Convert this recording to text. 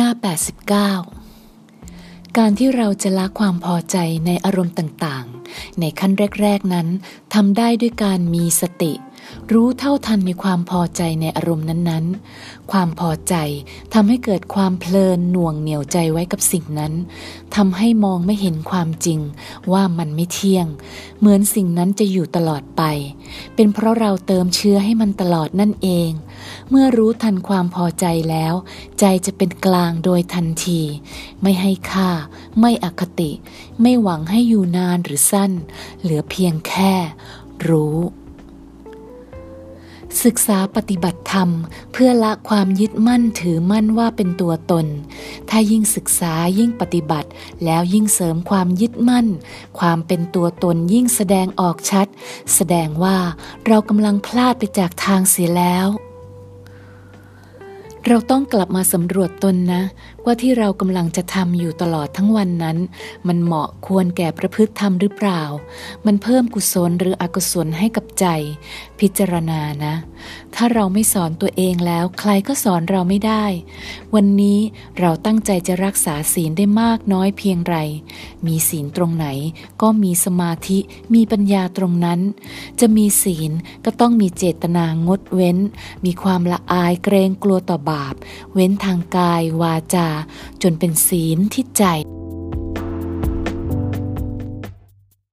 หน้า 89 การที่เราจะละความพอใจในอารมณ์ต่างๆ ในขั้นแรก ๆ นั้นทำได้ด้วยการมีสติรู้เท่าทันในความพอใจในอารมณ์นั้นๆ ความพอใจทำให้เกิดความเพลินหน่วงเหนียวใจไว้กับสิ่งนั้นทำให้มองไม่เห็นความจริงว่ามันไม่เที่ยง เหมือนสิ่งนั้นจะอยู่ตลอดไป เป็นเพราะเราเติมเชื้อให้มันตลอดนั่นเอง เมื่อรู้ทันความพอใจแล้ว ใจจะเป็นกลางโดยทันที ไม่ให้ค่า ไม่อคติ ไม่หวังให้อยู่นานหรือสั้น เหลือเพียงแค่ รู้ ศึกษาปฏิบัติธรรม เพื่อละความยึดมั่นถือมั่นว่าเป็นตัวตน ถ้ายิ่งศึกษายิ่งปฏิบัติ แล้วยิ่งเสริมความยึดมั่น ความเป็นตัวตนยิ่งแสดงออกชัด แสดงว่าเรากำลังพลาดไปจากทางเสียแล้ว เราต้องกลับมาสำรวจตนนะ ว่าที่เรากำลังจะทำอยู่ตลอดทั้งวันนั้น มันเหมาะควรแก่ประพฤติธรรมหรือเปล่า มันเพิ่มกุศลหรืออกุศลให้กับใจ พิจารณานะ ถ้าเราไม่สอนตัวเองแล้ว ใครก็สอนเราไม่ได้ วันนี้เราตั้งใจจะรักษาศีลได้มากน้อยเพียงไร มีศีลตรงไหน ก็มีสมาธิมีปัญญาตรงนั้น จะมีศีลก็ต้องมีเจตนางดเว้น มีความละอายเกรงกลัวต่อบาปเว้นทางกายวาจา จนเป็นศีลที่ใจ